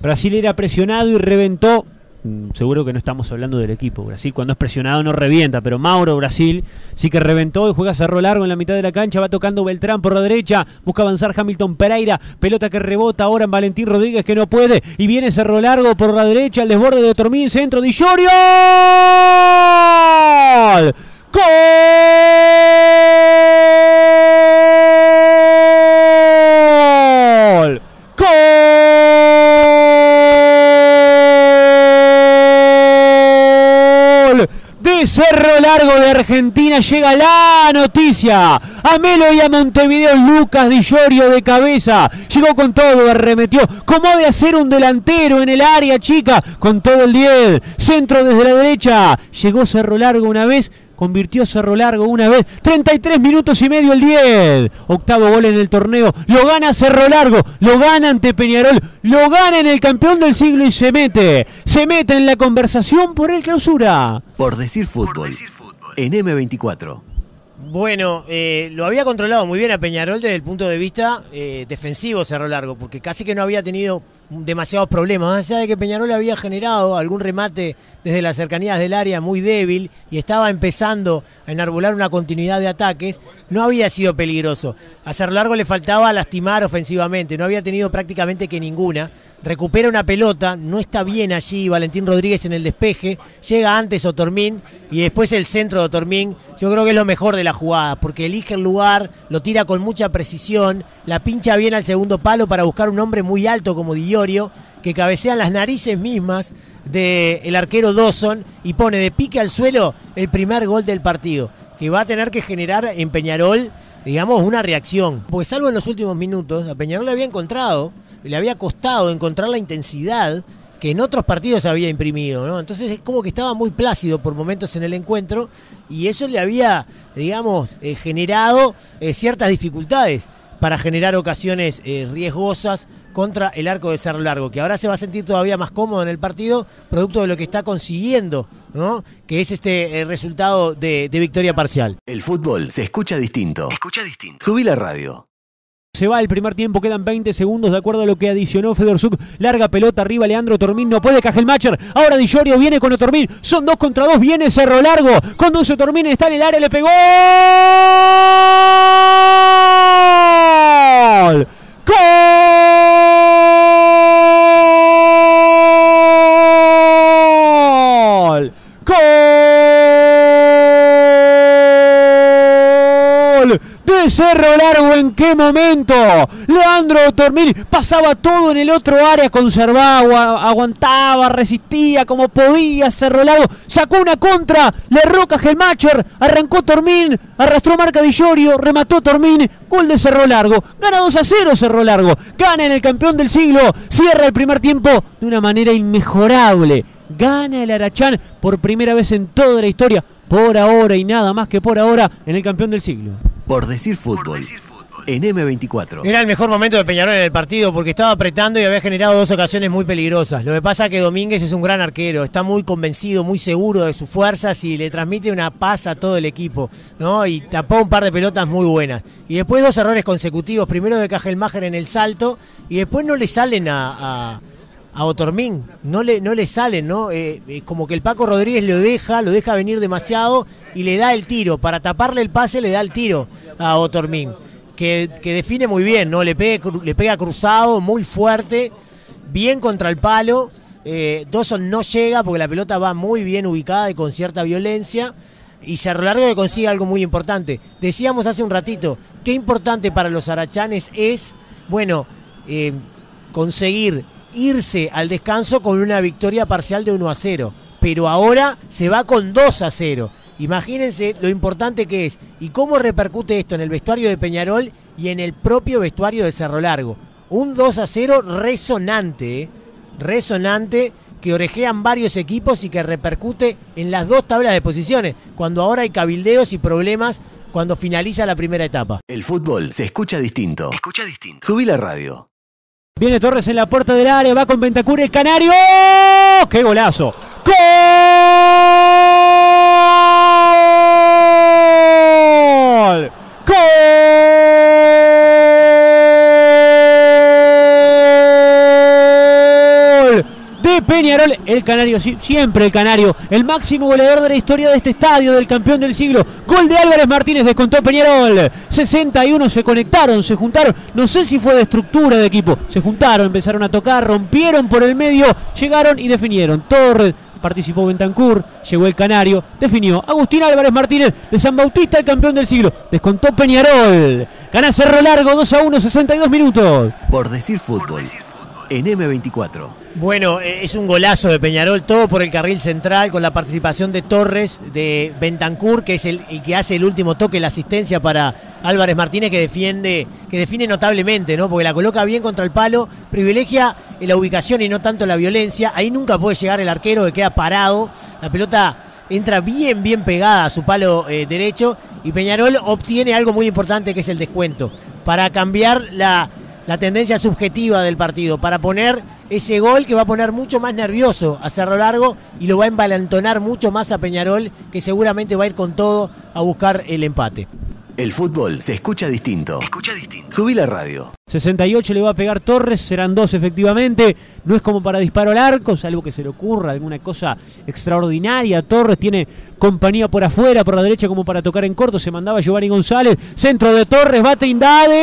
Brasil era presionado y reventó. Mm, Seguro que no estamos hablando del equipo. Brasil cuando es presionado no revienta, pero Mauro Brasil sí que reventó y juega cerro largo en la mitad de la cancha. Va tocando Beltrán por la derecha. Busca avanzar Hamilton Pereira. Pelota que rebota ahora en Valentín Rodríguez que no puede. Y viene cerro largo por la derecha. El desborde de Otormín. Centro de Llorio. ¡Gol! Cerro Largo de Argentina llega la noticia. A Melo y a Montevideo Lucas Di Llorio de cabeza. Llegó con todo, arremetió. Como de hacer un delantero en el área chica. Con todo el 10. Centro desde la derecha. Llegó Cerro Largo una vez convirtió Cerro Largo una vez. 33 minutos y medio el 10. Octavo gol en el torneo. Lo gana Cerro Largo. Lo gana ante Peñarol. Lo gana en el campeón del siglo y se mete. Se mete en la conversación por el clausura. Por decir fútbol. En M24. Bueno, eh, lo había controlado muy bien a Peñarol desde el punto de vista eh, defensivo Cerro Largo, porque casi que no había tenido demasiados problemas, más allá de que Peñarol había generado algún remate desde las cercanías del área muy débil y estaba empezando a enarbolar una continuidad de ataques, no había sido peligroso. A Cerro Largo le faltaba lastimar ofensivamente, no había tenido prácticamente que ninguna. Recupera una pelota, no está bien allí Valentín Rodríguez en el despeje, llega antes Otormín y después el centro de Otormín, yo creo que es lo mejor de la jugada, porque elige el lugar, lo tira con mucha precisión, la pincha bien al segundo palo para buscar un hombre muy alto como Que cabecean las narices mismas del arquero Dawson y pone de pique al suelo el primer gol del partido, que va a tener que generar en Peñarol, digamos, una reacción. Porque salvo en los últimos minutos, a Peñarol le había encontrado, le había costado encontrar la intensidad que en otros partidos había imprimido, ¿no? Entonces es como que estaba muy plácido por momentos en el encuentro y eso le había, digamos, eh, generado eh, ciertas dificultades para generar ocasiones eh, riesgosas contra el arco de Cerro Largo, que ahora se va a sentir todavía más cómodo en el partido, producto de lo que está consiguiendo, ¿no? que es este eh, resultado de, de victoria parcial. El fútbol se escucha distinto. Escucha distinto. Subí la radio. Se va el primer tiempo, quedan 20 segundos de acuerdo a lo que adicionó Fedorsuk. Larga pelota arriba, Leandro Tormín no puede, Cajelmacher. Ahora Di Llorio viene con Otormín. Son dos contra dos, viene Cerro Largo. Conduce Otormín, está en el área, le pegó. De Cerro Largo, ¿en qué momento? Leandro Tormín pasaba todo en el otro área, conservaba, aguantaba, resistía como podía. Cerro Largo sacó una contra, le erró Cajelmacher, arrancó Tormín, arrastró marca Di Llorio, remató Tormín, gol de Cerro Largo. Gana 2 a 0 Cerro Largo, gana en el campeón del siglo, cierra el primer tiempo de una manera inmejorable. Gana el Arachán por primera vez en toda la historia, por ahora y nada más que por ahora, en el campeón del siglo. Por decir fútbol. En M24. Era el mejor momento de Peñarol en el partido porque estaba apretando y había generado dos ocasiones muy peligrosas. Lo que pasa es que Domínguez es un gran arquero, está muy convencido, muy seguro de sus fuerzas y le transmite una paz a todo el equipo, ¿no? Y tapó un par de pelotas muy buenas. Y después dos errores consecutivos, primero de Cajelmacher en el salto y después no le salen a, a a Otormín, no le, no le salen, ¿no? Eh, eh, como que el Paco Rodríguez lo deja, lo deja venir demasiado y le da el tiro. Para taparle el pase le da el tiro a Otormín, que, que define muy bien, ¿no? Le pega, le pega cruzado, muy fuerte, bien contra el palo. Eh, Dawson no llega porque la pelota va muy bien ubicada y con cierta violencia. Y Cerro Largo que consigue algo muy importante. Decíamos hace un ratito, qué importante para los arachanes es, bueno, eh, conseguir irse al descanso con una victoria parcial de 1 a 0. Pero ahora se va con 2 a 0. Imagínense lo importante que es y cómo repercute esto en el vestuario de Peñarol y en el propio vestuario de Cerro Largo. Un 2 a 0 resonante, ¿eh? resonante que orejean varios equipos y que repercute en las dos tablas de posiciones, cuando ahora hay cabildeos y problemas cuando finaliza la primera etapa. El fútbol se escucha distinto. Escucha distinto. Subí la radio. Viene Torres en la puerta del área, va con Ventacura el Canario. ¡Qué golazo! ¡Gol! Peñarol, el canario, siempre el canario, el máximo goleador de la historia de este estadio, del campeón del siglo. Gol de Álvarez Martínez, descontó Peñarol. 61 se conectaron, se juntaron. No sé si fue de estructura de equipo. Se juntaron, empezaron a tocar, rompieron por el medio, llegaron y definieron. Torres participó Bentancur, llegó el Canario, definió Agustín Álvarez Martínez de San Bautista, el campeón del siglo. Descontó Peñarol. Gana Cerro Largo 2 a 1, 62 minutos. Por decir fútbol en M24. Bueno, eh, es un golazo de Peñarol, todo por el carril central, con la participación de Torres, de Bentancur, que es el, que hace el último toque, la asistencia para Álvarez Martínez, que defiende, que notablemente, ¿no? Porque la coloca bien contra el palo, privilegia la ubicación y no tanto la violencia. Ahí nunca puede llegar el arquero que queda parado. La pelota entra bien, bien pegada a su palo eh, derecho y Peñarol obtiene algo muy importante que es el descuento. Para cambiar la la tendencia subjetiva del partido, para poner ese gol que va a poner mucho más nervioso a Cerro Largo y lo va a embalantonar mucho más a Peñarol, que seguramente va a ir con todo a buscar el empate. El fútbol se escucha distinto. Escucha distinto. Subí la radio. 68 le va a pegar Torres, serán dos efectivamente. No es como para disparo al arco, salvo que se le ocurra alguna cosa extraordinaria. Torres tiene compañía por afuera, por la derecha como para tocar en corto. Se mandaba Giovanni González. Centro de Torres, bate Indade.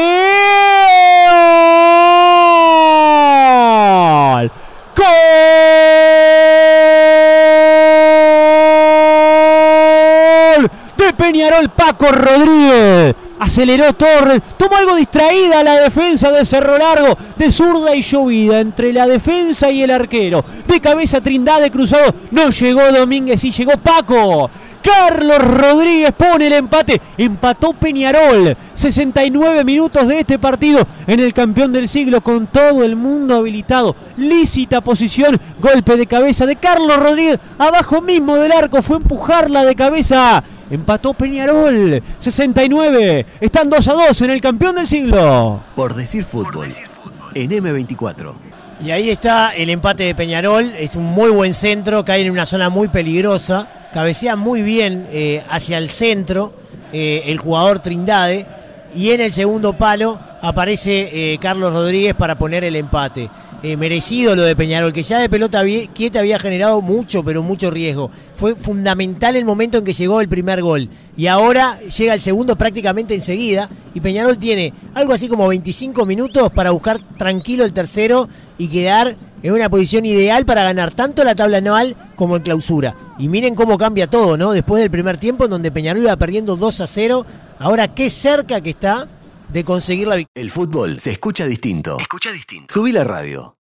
Peñarol Paco Rodríguez. Aceleró Torres, tomó algo distraída la defensa de Cerro Largo, de zurda y llovida entre la defensa y el arquero. De cabeza Trindade cruzado, no llegó Domínguez y llegó Paco. Carlos Rodríguez pone el empate. Empató Peñarol. 69 minutos de este partido en el campeón del siglo con todo el mundo habilitado. Lícita posición. Golpe de cabeza de Carlos Rodríguez. Abajo mismo del arco. Fue empujarla de cabeza. Empató Peñarol. 69. Están 2 a 2 en el campeón del siglo. Por decir fútbol. En M24. Y ahí está el empate de Peñarol. Es un muy buen centro. Cae en una zona muy peligrosa cabecea muy bien eh, hacia el centro eh, el jugador Trindade y en el segundo palo aparece eh, Carlos Rodríguez para poner el empate. merecido lo de Peñarol, que ya de pelota quieta había generado mucho, pero mucho riesgo. Fue fundamental el momento en que llegó el primer gol. Y ahora llega el segundo prácticamente enseguida. Y Peñarol tiene algo así como 25 minutos para buscar tranquilo el tercero y quedar en una posición ideal para ganar tanto la tabla anual como en clausura. Y miren cómo cambia todo, ¿no? Después del primer tiempo en donde Peñarol iba perdiendo 2 a 0, ahora qué cerca que está de conseguir la victoria. El fútbol se escucha distinto. Escucha distinto. Subí la radio.